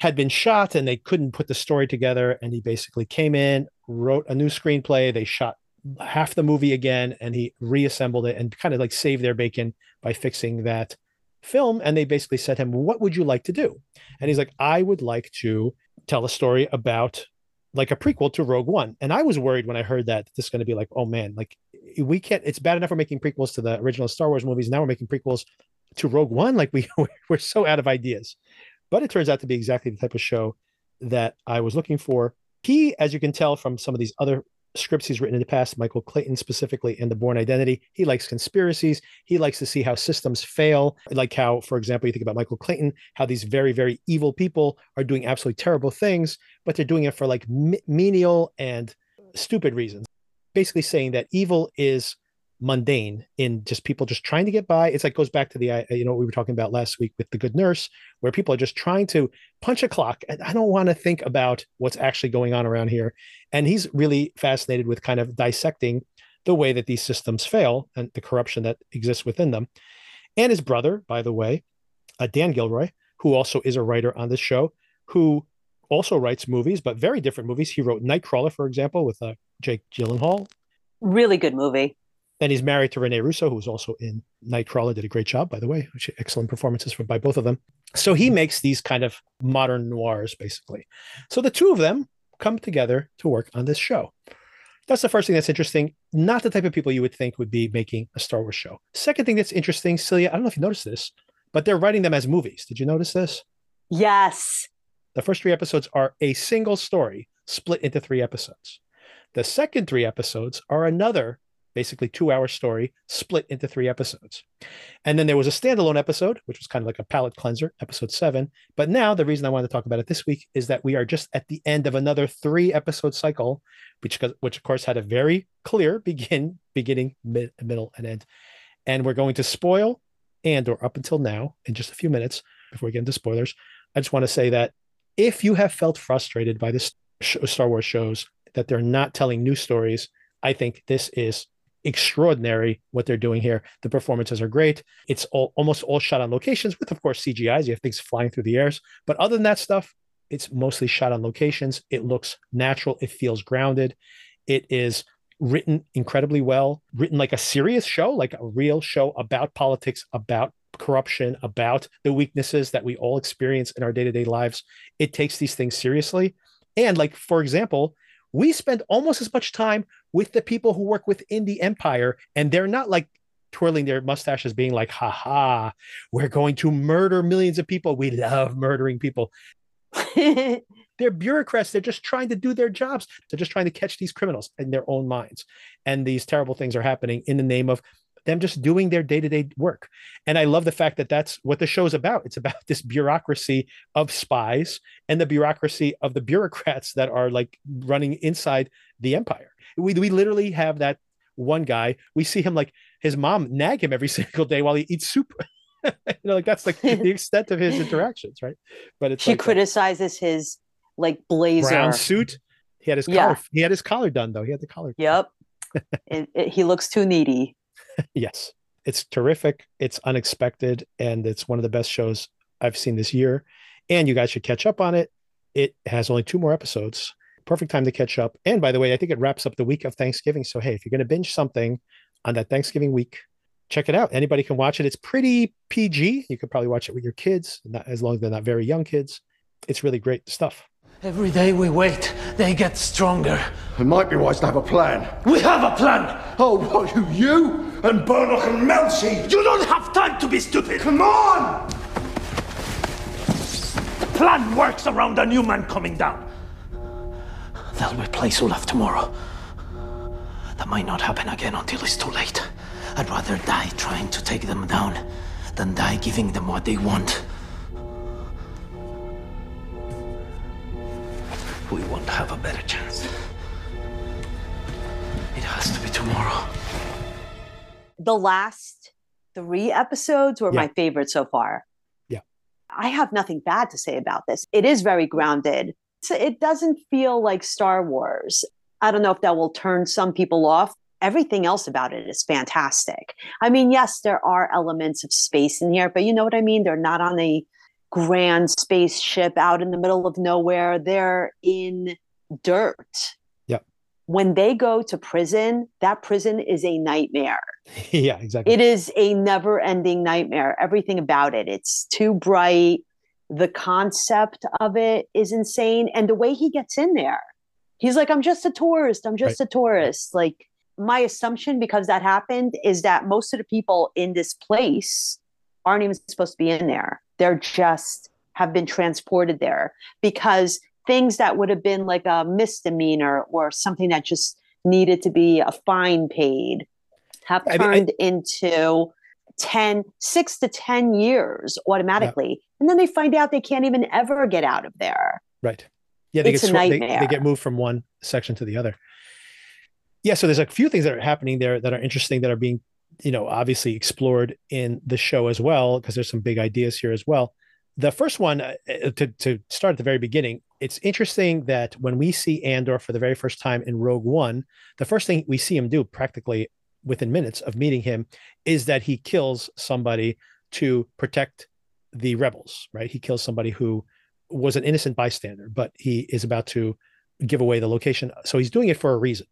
had been shot and they couldn't put the story together. And he basically came in, wrote a new screenplay. They shot half the movie again and he reassembled it and kind of like saved their bacon by fixing that film and they basically said him what would you like to do and he's like i would like to tell a story about like a prequel to rogue one. And i was worried when i heard that this is going to be like oh man like we can't it's bad enough we're making prequels to the original star wars movies. Now we're making prequels to rogue one. Like we we're so out of ideas. But it turns out to be exactly the type of show that i was looking for. He as you can tell from some of these other scripts he's written in the past, Michael Clayton specifically in The Bourne Identity. He likes conspiracies. He likes to see how systems fail. Like how, for example, you think about Michael Clayton, how these very, very evil people are doing absolutely terrible things, but they're doing it for like menial and stupid reasons. Basically saying that evil is mundane in just people just trying to get by. It's like goes back to the uh, you know what we were talking about last week with the good nurse, where people are just trying to punch a clock, and I don't want to think about what's actually going on around here. And he's really fascinated with kind of dissecting the way that these systems fail and the corruption that exists within them. And his brother, by the way, uh, Dan Gilroy, who also is a writer on this show, who also writes movies, but very different movies. He wrote Nightcrawler, for example, with uh, Jake Gyllenhaal. Really good movie. Then he's married to Rene Russo, who's also in Nightcrawler, did a great job, by the way. which Excellent performances from by both of them. So he mm-hmm. makes these kind of modern noirs, basically. So the two of them come together to work on this show. That's the first thing that's interesting. Not the type of people you would think would be making a Star Wars show. Second thing that's interesting, Celia, I don't know if you noticed this, but they're writing them as movies. Did you notice this? Yes. The first three episodes are a single story split into three episodes. The second three episodes are another basically two hour story split into three episodes. And then there was a standalone episode, which was kind of like a palate cleanser, episode seven. But now the reason I wanted to talk about it this week is that we are just at the end of another three episode cycle, which, which of course had a very clear begin, beginning, mid, middle, and end. And we're going to spoil Andor up until now in just a few minutes before we get into spoilers. I just want to say that if you have felt frustrated by this Star Wars shows that they're not telling new stories, I think this is extraordinary what they're doing here. The performances are great. It's all, almost all shot on locations with, of course, CGIs. You have things flying through the airs. But other than that stuff, it's mostly shot on locations. It looks natural. It feels grounded. It is written incredibly well, written like a serious show, like a real show about politics, about corruption, about the weaknesses that we all experience in our day to day lives. It takes these things seriously. And, like, for example, we spend almost as much time with the people who work within the empire, and they're not like twirling their mustaches, being like, "Ha ha, we're going to murder millions of people. We love murdering people." they're bureaucrats. They're just trying to do their jobs. They're just trying to catch these criminals in their own minds. And these terrible things are happening in the name of them just doing their day-to-day work. And i love the fact that that's what the show's about. It's about this bureaucracy of spies and the bureaucracy of the bureaucrats that are like running inside the empire. We, we literally have that one guy. We see him like his mom nag him every single day while he eats soup. You know like that's like the extent of his interactions right? But it's she like uh, criticizes his like blazer. Brown suit. He had his Yeah. collar he had his collar done though. He had the collar yep it, it- he looks too needy yes it's terrific it's unexpected and it's one of the best shows i've seen this year and you guys should catch up on it it has only two more episodes perfect time to catch up. And by the way, I think it wraps up the week of Thanksgiving. So hey, if you're going to binge something on that Thanksgiving week, check it out. Anybody can watch it. It's pretty PG. You could probably watch it with your kids, not, as long as they're not very young kids. It's really great stuff. Every day we wait, they get stronger. It might be wise to have a plan. We have a plan! Oh, what, you, you and Burlock and Melchi? You don't have time to be stupid! Come on! The plan works around a new man coming down. They'll replace Olaf tomorrow. That might not happen again until it's too late. I'd rather die trying to take them down than die giving them what they want. The last three episodes were Yeah. my favorite so far. Yeah. I have nothing bad to say about this. It is very grounded. So it doesn't feel like Star Wars. I don't know if that will turn some people off. Everything else about it is fantastic. I mean, yes, there are elements of space in here, but you know what I mean? They're not on a grand spaceship out in the middle of nowhere. They're in dirt. When they go to prison, that prison is a nightmare. yeah, exactly. It is a never ending nightmare. Everything about it. It's too bright. The concept of it is insane. And the way he gets in there, he's like, I'm just a tourist. I'm just a tourist. Like, my assumption, because that happened, is that most of the people in this place aren't even supposed to be in there. They're just have been transported there because things that would have been like a misdemeanor or something that just needed to be a fine paid have I mean, I- turned into 10 6 to 10 years automatically and then they find out they can't even ever get out of there Right. Yeah, they It's get a swa- they, they get moved from one section to the other. Yeah, so there's a few things that are happening there that are interesting that are being, you know, obviously explored in the show as well because there's some big ideas here as well. The first one uh, uh, to to start at the very beginning, it's interesting that when we see Andor for the very first time in Rogue One, the first thing we see him do practically within minutes of meeting him is that he kills somebody to protect the rebels, right? He kills somebody who was an innocent bystander, but he is about to give away the location. So he's doing it for a reason.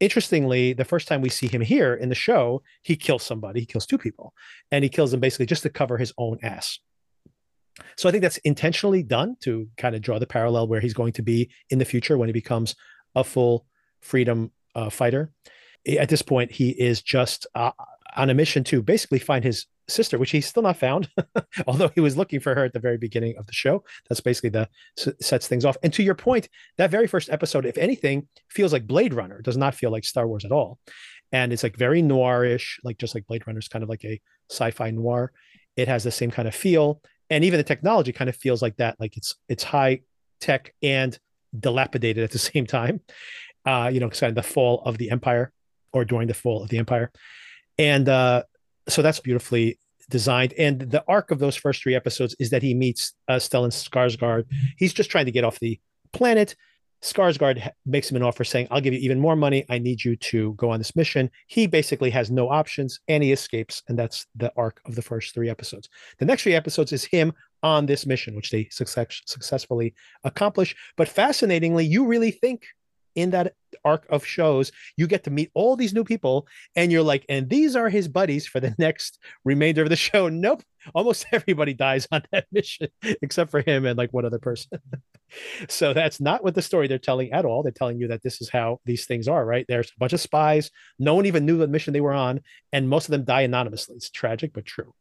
Interestingly, the first time we see him here in the show, he kills somebody, he kills two people, and he kills them basically just to cover his own ass. So I think that's intentionally done to kind of draw the parallel where he's going to be in the future when he becomes a full freedom uh, fighter. At this point, he is just uh, on a mission to basically find his sister, which he's still not found, although he was looking for her at the very beginning of the show. That's basically the sets things off. And to your point, that very first episode, if anything, feels like Blade Runner. It does not feel like Star Wars at all. And it's like very noirish, like just like Blade Runner is kind of like a sci-fi noir. It has the same kind of feel, and even the technology kind of feels like that. Like it's it's high tech and dilapidated at the same time. Uh, you know, kind of the fall of the empire, or during the fall of the empire, and uh, so that's beautifully designed. And the arc of those first three episodes is that he meets uh, Stellan Skarsgård. He's just trying to get off the planet. Skarsgård makes him an offer saying, I'll give you even more money. I need you to go on this mission. He basically has no options and he escapes. And that's the arc of the first three episodes. The next three episodes is him on this mission, which they success- successfully accomplish. But fascinatingly, you really think in that arc of shows, you get to meet all these new people and you're like, and these are his buddies for the next remainder of the show. Nope. Almost everybody dies on that mission except for him and like one other person. so that's not what the story they're telling at all. They're telling you that this is how these things are, right? There's a bunch of spies. No one even knew the mission they were on, and most of them die anonymously. It's tragic, but true.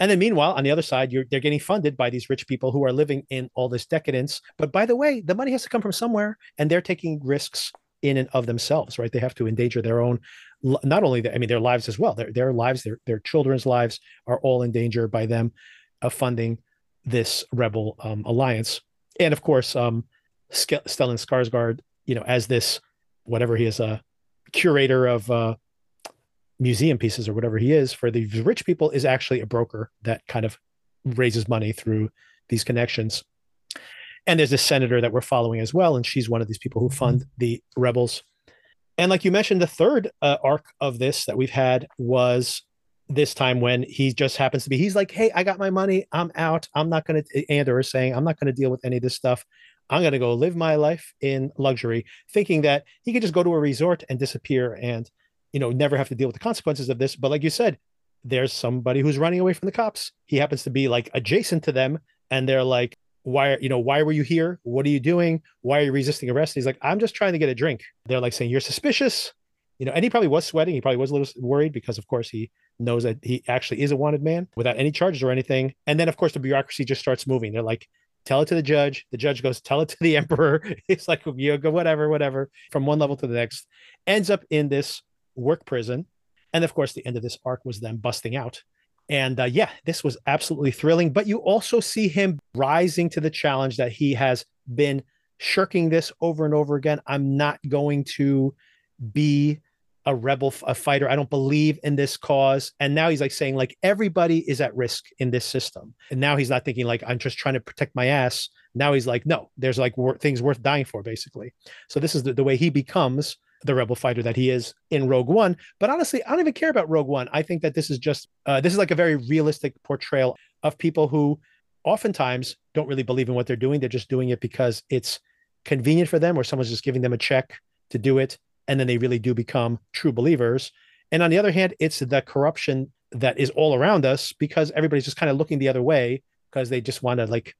And then meanwhile, on the other side, they're getting funded by these rich people who are living in all this decadence. But by the way, the money has to come from somewhere, and they're taking risks in and of themselves, right? They have to endanger their own, not only the, I mean, their lives as well. Their their lives, their their children's lives are all in danger by them of funding this rebel um, alliance. And of course, um, Ske- Stellan Skarsgård, you know, as this whatever he is, a curator of uh, museum pieces or whatever he is for the rich people, is actually a broker that kind of raises money through these connections. And there's this senator that we're following as well, and she's one of these people who fund the rebels. And like you mentioned, the third uh, arc of this that we've had was this time when he just happens to be he's like hey i got my money i'm out i'm not going to andor is saying i'm not going to deal with any of this stuff I'm going to go live my life in luxury, thinking that he could just go to a resort and disappear and, you know, never have to deal with the consequences of this. But like you said, there's somebody who's running away from the cops. He happens to be like adjacent to them, and they're like, why, you know, why were you here? What are you doing? Why are you resisting arrest? And he's like, I'm just trying to get a drink. They're like saying, You're suspicious. You know, and he probably was sweating. He probably was a little worried because, of course, he knows that he actually is a wanted man without any charges or anything. And then, of course, the bureaucracy just starts moving. They're like, tell it to the judge. The judge goes, tell it to the emperor. It's like, you go, whatever, whatever, from one level to the next. Ends up in this work prison. And of course, the end of this arc was them busting out. And uh, yeah, this was absolutely thrilling. But you also see him rising to the challenge that he has been shirking this over and over again. I'm not going to be a rebel a fighter i don't believe in this cause. And now he's like saying like everybody is at risk in this system. And now he's not thinking like i'm just trying to protect my ass. Now he's like no there's like wor- things worth dying for basically. So this is the, the way he becomes the rebel fighter that he is in rogue one. But honestly i don't even care about rogue one. I think that this is just uh, this is like a very realistic portrayal of people who oftentimes don't really believe in what they're doing. They're just doing it because it's convenient for them or someone's just giving them a check to do it and then they really do become true believers. And on the other hand, it's the corruption that is all around us because everybody's just kind of looking the other way because they just want to like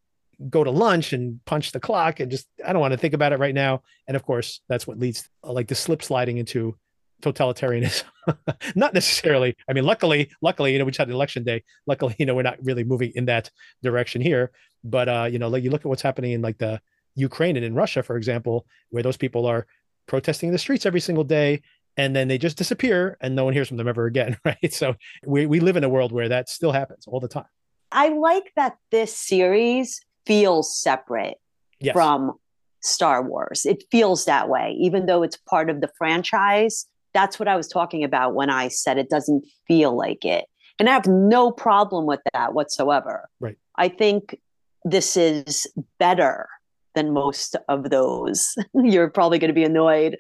go to lunch and punch the clock and just I don't want to think about it right now. And of course, that's what leads like the slip sliding into totalitarianism. not necessarily. I mean, luckily, luckily, you know, we just had election day. Luckily, you know, we're not really moving in that direction here. But uh, you know, like you look at what's happening in like the Ukraine and in Russia, for example, where those people are protesting in the streets every single day and then they just disappear and no one hears from them ever again right? So we, we live in a world where that still happens all the time. I like that this series feels separate yes. from star wars. It feels that way even though it's part of the franchise. That's what i was talking about when i said it doesn't feel like it. And i have no problem with that whatsoever. Right. I think this is better than most of those. You're probably going to be annoyed.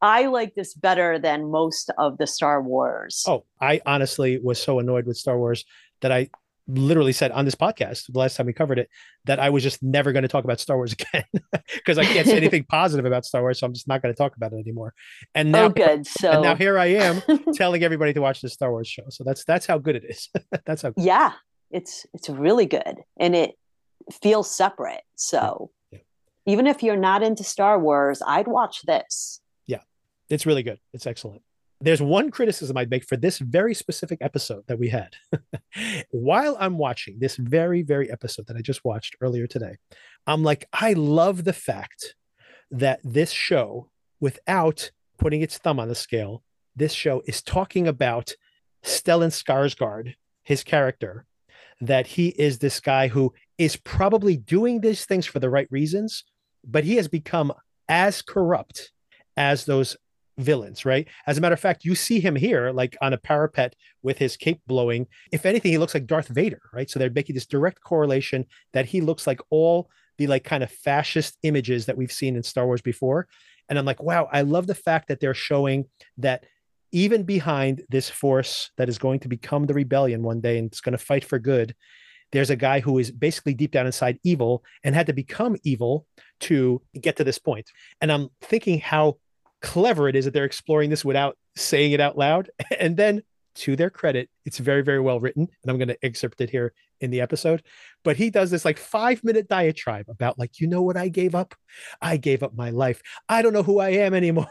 I like this better than most of the Star Wars. Oh, I honestly was so annoyed with Star Wars that I literally said on this podcast the last time we covered it that I was just never going to talk about Star Wars again because I can't say anything positive about Star Wars, so I'm just not going to talk about it anymore. And oh, now, oh, good. So and now here I am telling everybody to watch the Star Wars show. So that's that's how good it is. that's how. Good. Yeah, it's it's really good, and it feels separate. So even if you're not into Star Wars, I'd watch this. Yeah, it's really good. It's excellent. There's one criticism I'd make for this very specific episode that we had. While I'm watching this very, very episode that I just watched earlier today, I'm like, I love the fact that this show, without putting its thumb on the scale, this show is talking about Stellan Skarsgård, his character, that he is this guy who is probably doing these things for the right reasons, but he has become as corrupt as those villains, right? As a matter of fact, you see him here, like on a parapet with his cape blowing. If anything, he looks like Darth Vader, right? So they're making this direct correlation that he looks like all the like kind of fascist images that we've seen in Star Wars before. And I'm like, wow, I love the fact that they're showing that even behind this force that is going to become the rebellion one day and it's going to fight for good, there's a guy who is basically deep down inside evil and had to become evil to get to this point. And I'm thinking how clever it is that they're exploring this without saying it out loud. And then to their credit, it's very, very well written. And I'm going to excerpt it here in the episode. But he does this like five minute diatribe about, like, you know what I gave up? I gave up my life. I don't know who I am anymore.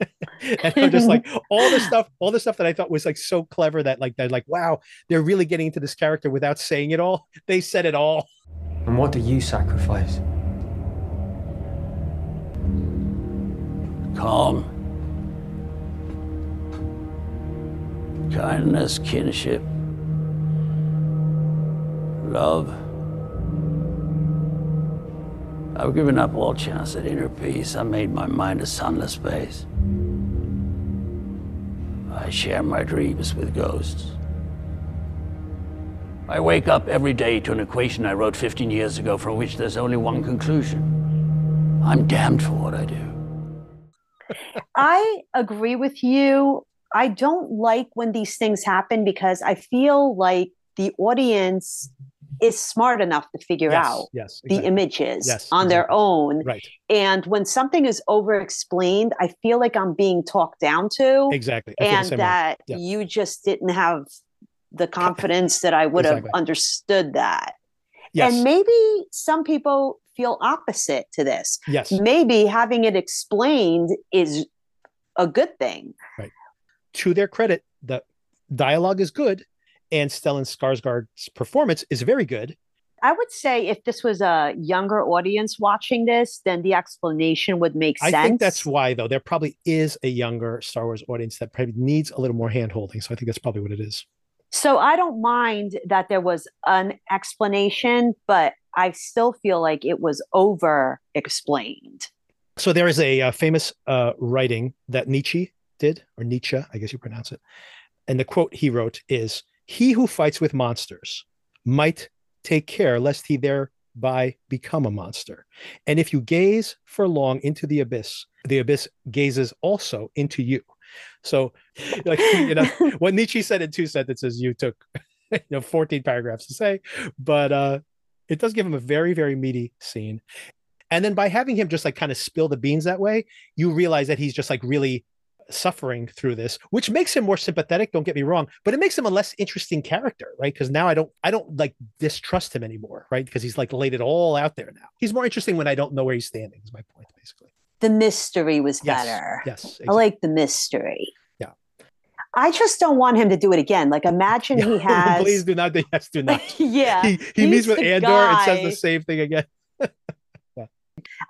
and I'm just like all the stuff, all the stuff that I thought was like so clever that like they're like, wow, they're really getting into this character without saying it all. They said it all. And what do you sacrifice? Calm. Kindness, kinship. Love. I've given up all chance at inner peace. I made my mind a sunless space. I share my dreams with ghosts. I wake up every day to an equation I wrote 15 years ago from which there's only one conclusion. I'm damned for what I do. I agree with you. I don't like when these things happen because I feel like the audience is smart enough to figure Yes, out yes, the images Yes, on their own. Right. And when something is over explained, I feel like I'm being talked down to. Exactly. I And that Yeah. you just didn't have the confidence that I would Exactly. have understood that. Yes. And maybe some people feel opposite to this. Yes. Maybe having it explained is a good thing. Right. to their credit, the dialogue is good, and Stellan Skarsgård's performance is very good. I would say if this was a younger audience watching this, then the explanation would make sense. I think that's why, though, there probably is a younger Star Wars audience that probably needs a little more hand holding. So I think that's probably what it is. So I don't mind that there was an explanation, but I still feel like it was over explained. So there is a uh, famous uh, writing that Nietzsche did, or Nietzsche, I guess you pronounce it. And the quote he wrote is He who fights with monsters might take care lest he thereby become a monster. And if you gaze for long into the abyss, the abyss gazes also into you. So, like, you know, what Nietzsche said in two sentences, you took, you know, 14 paragraphs to say, but uh, it does give him a very, very meaty scene. And then by having him just like kind of spill the beans that way, you realize that he's just like really suffering through this, which makes him more sympathetic. Don't get me wrong, but it makes him a less interesting character, right? Because now I don't, I don't like distrust him anymore, right? Because he's like laid it all out there now. He's more interesting when I don't know where he's standing. Is my point basically. The mystery was Yes, better. yes, I like the mystery. Yeah. I just don't want him to do it again. Like imagine he has Please do not. Do yes, do not. yeah. he he meets with Andor and says the same thing again.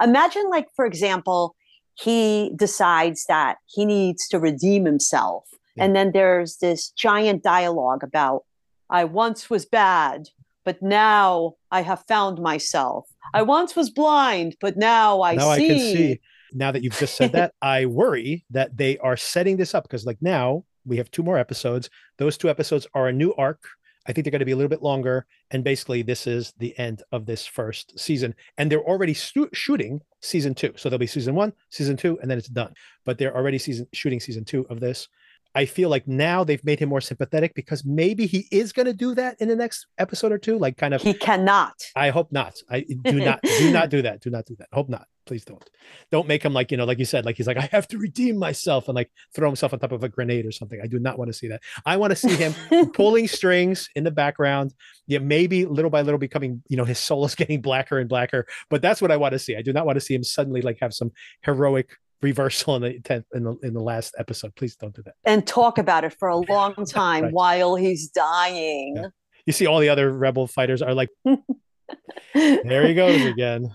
Imagine, like, for example, he decides that he needs to redeem himself. And then there's this giant dialogue about, I once was bad, but now I have found myself. I once was blind, but now I now see. I can see. Now that you've just said that, I worry that they are setting this up because, like, now we have two more episodes. Those two episodes are a new arc. I think they're going to be a little bit longer. And basically, this is the end of this first season. And they're already stu- shooting season two. So there'll be season one, season two, and then it's done. But they're already season shooting season two of this. I feel like now they've made him more sympathetic because maybe he is going to do that in the next episode or two. Like, kind of. He cannot. I hope not. I do not do not do that. Do not do that. Hope not. Please don't. Don't make him like, you know, like you said, like he's like, I have to redeem myself and like throw himself on top of a grenade or something. I do not want to see that. I want to see him pulling strings in the background. Yeah, maybe little by little becoming, you know, his soul is getting blacker and blacker. But that's what I want to see. I do not want to see him suddenly like have some heroic reversal in the tenth in the in the last episode. Please don't do that. And talk about it for a long time Right. while he's dying. Yeah. You see all the other rebel fighters are like, there he goes again.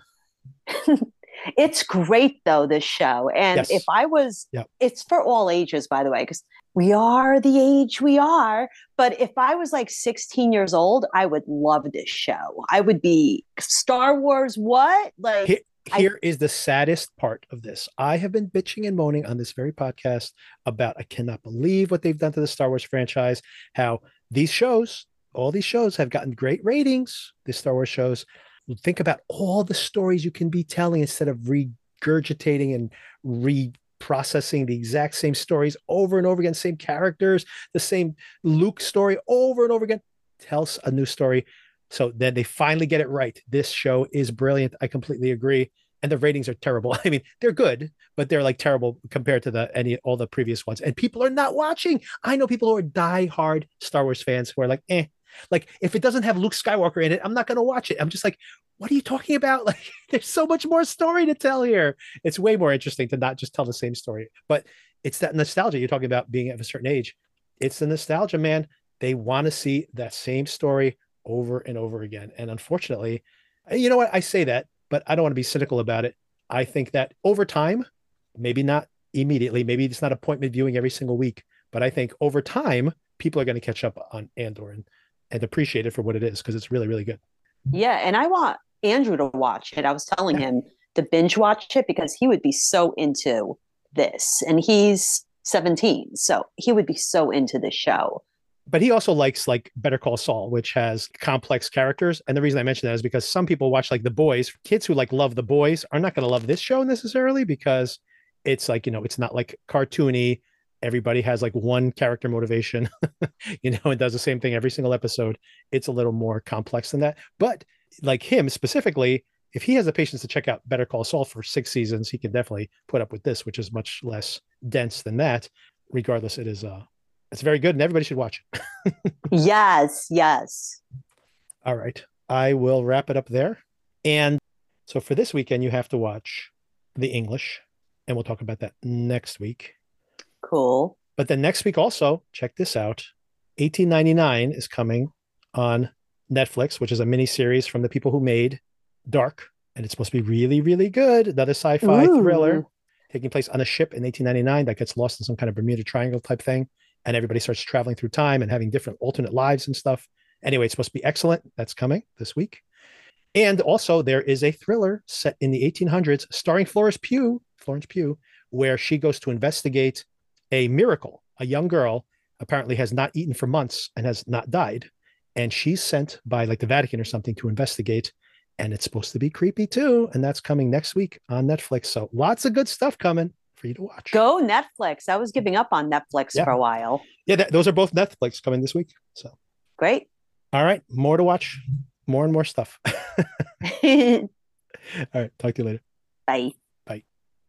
It's great though, this show. And Yes. if I was, Yep. it's for all ages, by the way, because we are the age we are. But if I was like 16 years old, I would love this show. I would be Star Wars, what? Like, Here, I- is the saddest part of this. I have been bitching and moaning on this very podcast about I cannot believe what they've done to the Star Wars franchise, how these shows, all these shows have gotten great ratings, the Star Wars shows. Think about all the stories you can be telling instead of regurgitating and reprocessing the exact same stories over and over again, same characters, the same Luke story over and over again. Tell us a new story. So then they finally get it right. This show is brilliant. I completely agree. And the ratings are terrible. I mean, they're good, but they're like terrible compared to the any all the previous ones. And people are not watching. I know people who are diehard Star Wars fans who are like, eh. Like if it doesn't have Luke Skywalker in it, I'm not to watch it. I'm just like, what are you talking about? Like, there's so much more story to tell here. It's way more interesting to not just tell the same story. But it's that nostalgia you're talking about being at a certain age. It's the nostalgia, man. They want to see that same story over and over again. And unfortunately, you know what? I say that, but I don't want to be cynical about it. I think that over time, maybe not immediately, maybe it's not appointment viewing every single week, but I think over time, people are going to catch up on Andor and, and appreciate it for what it is because it's really, really good. yeah. And I want Andrew to watch it. I was telling him to binge watch it because he would be so into this. And he's 17. So he would be so into this show. But he also likes like Better Call Saul, which has complex characters. And the reason I mention that is because some people watch like The Boys. Kids who like love The Boys are not going to love this show necessarily because it's like you know it's not like cartoony. everybody has like one character motivation, you know, and does the same thing every single episode. It's a little more complex than that. But like him specifically, if he has the patience to check out Better Call Saul for six seasons, he can definitely put up with this, which is much less dense than that. Regardless, it is uh it's very good and everybody should watch it. yes, yes. All right. I will wrap it up there. And so for this weekend, you have to watch the English, and we'll talk about that next week. Cool. But then next week, also, check this out 1899 is coming on Netflix, which is a mini series from the people who made Dark. And it's supposed to be really, really good. Another sci fi thriller taking place on a ship in 1899 that gets lost in some kind of Bermuda Triangle type thing. And everybody starts traveling through time and having different alternate lives and stuff. Anyway, it's supposed to be excellent. That's coming this week. And also, there is a thriller set in the 1800s starring Florence Pugh, Florence Pugh, where she goes to investigate a miracle. A young girl apparently has not eaten for months and has not died. And she's sent by like the Vatican or something to investigate. And it's supposed to be creepy too. And that's coming next week on Netflix. So lots of good stuff coming for you to watch. Go Netflix. I was giving up on Netflix Yeah. for a while. Yeah, that, those are both Netflix coming this week. So, Great. all right, more to watch, more and more stuff. all right, talk to you later. Bye.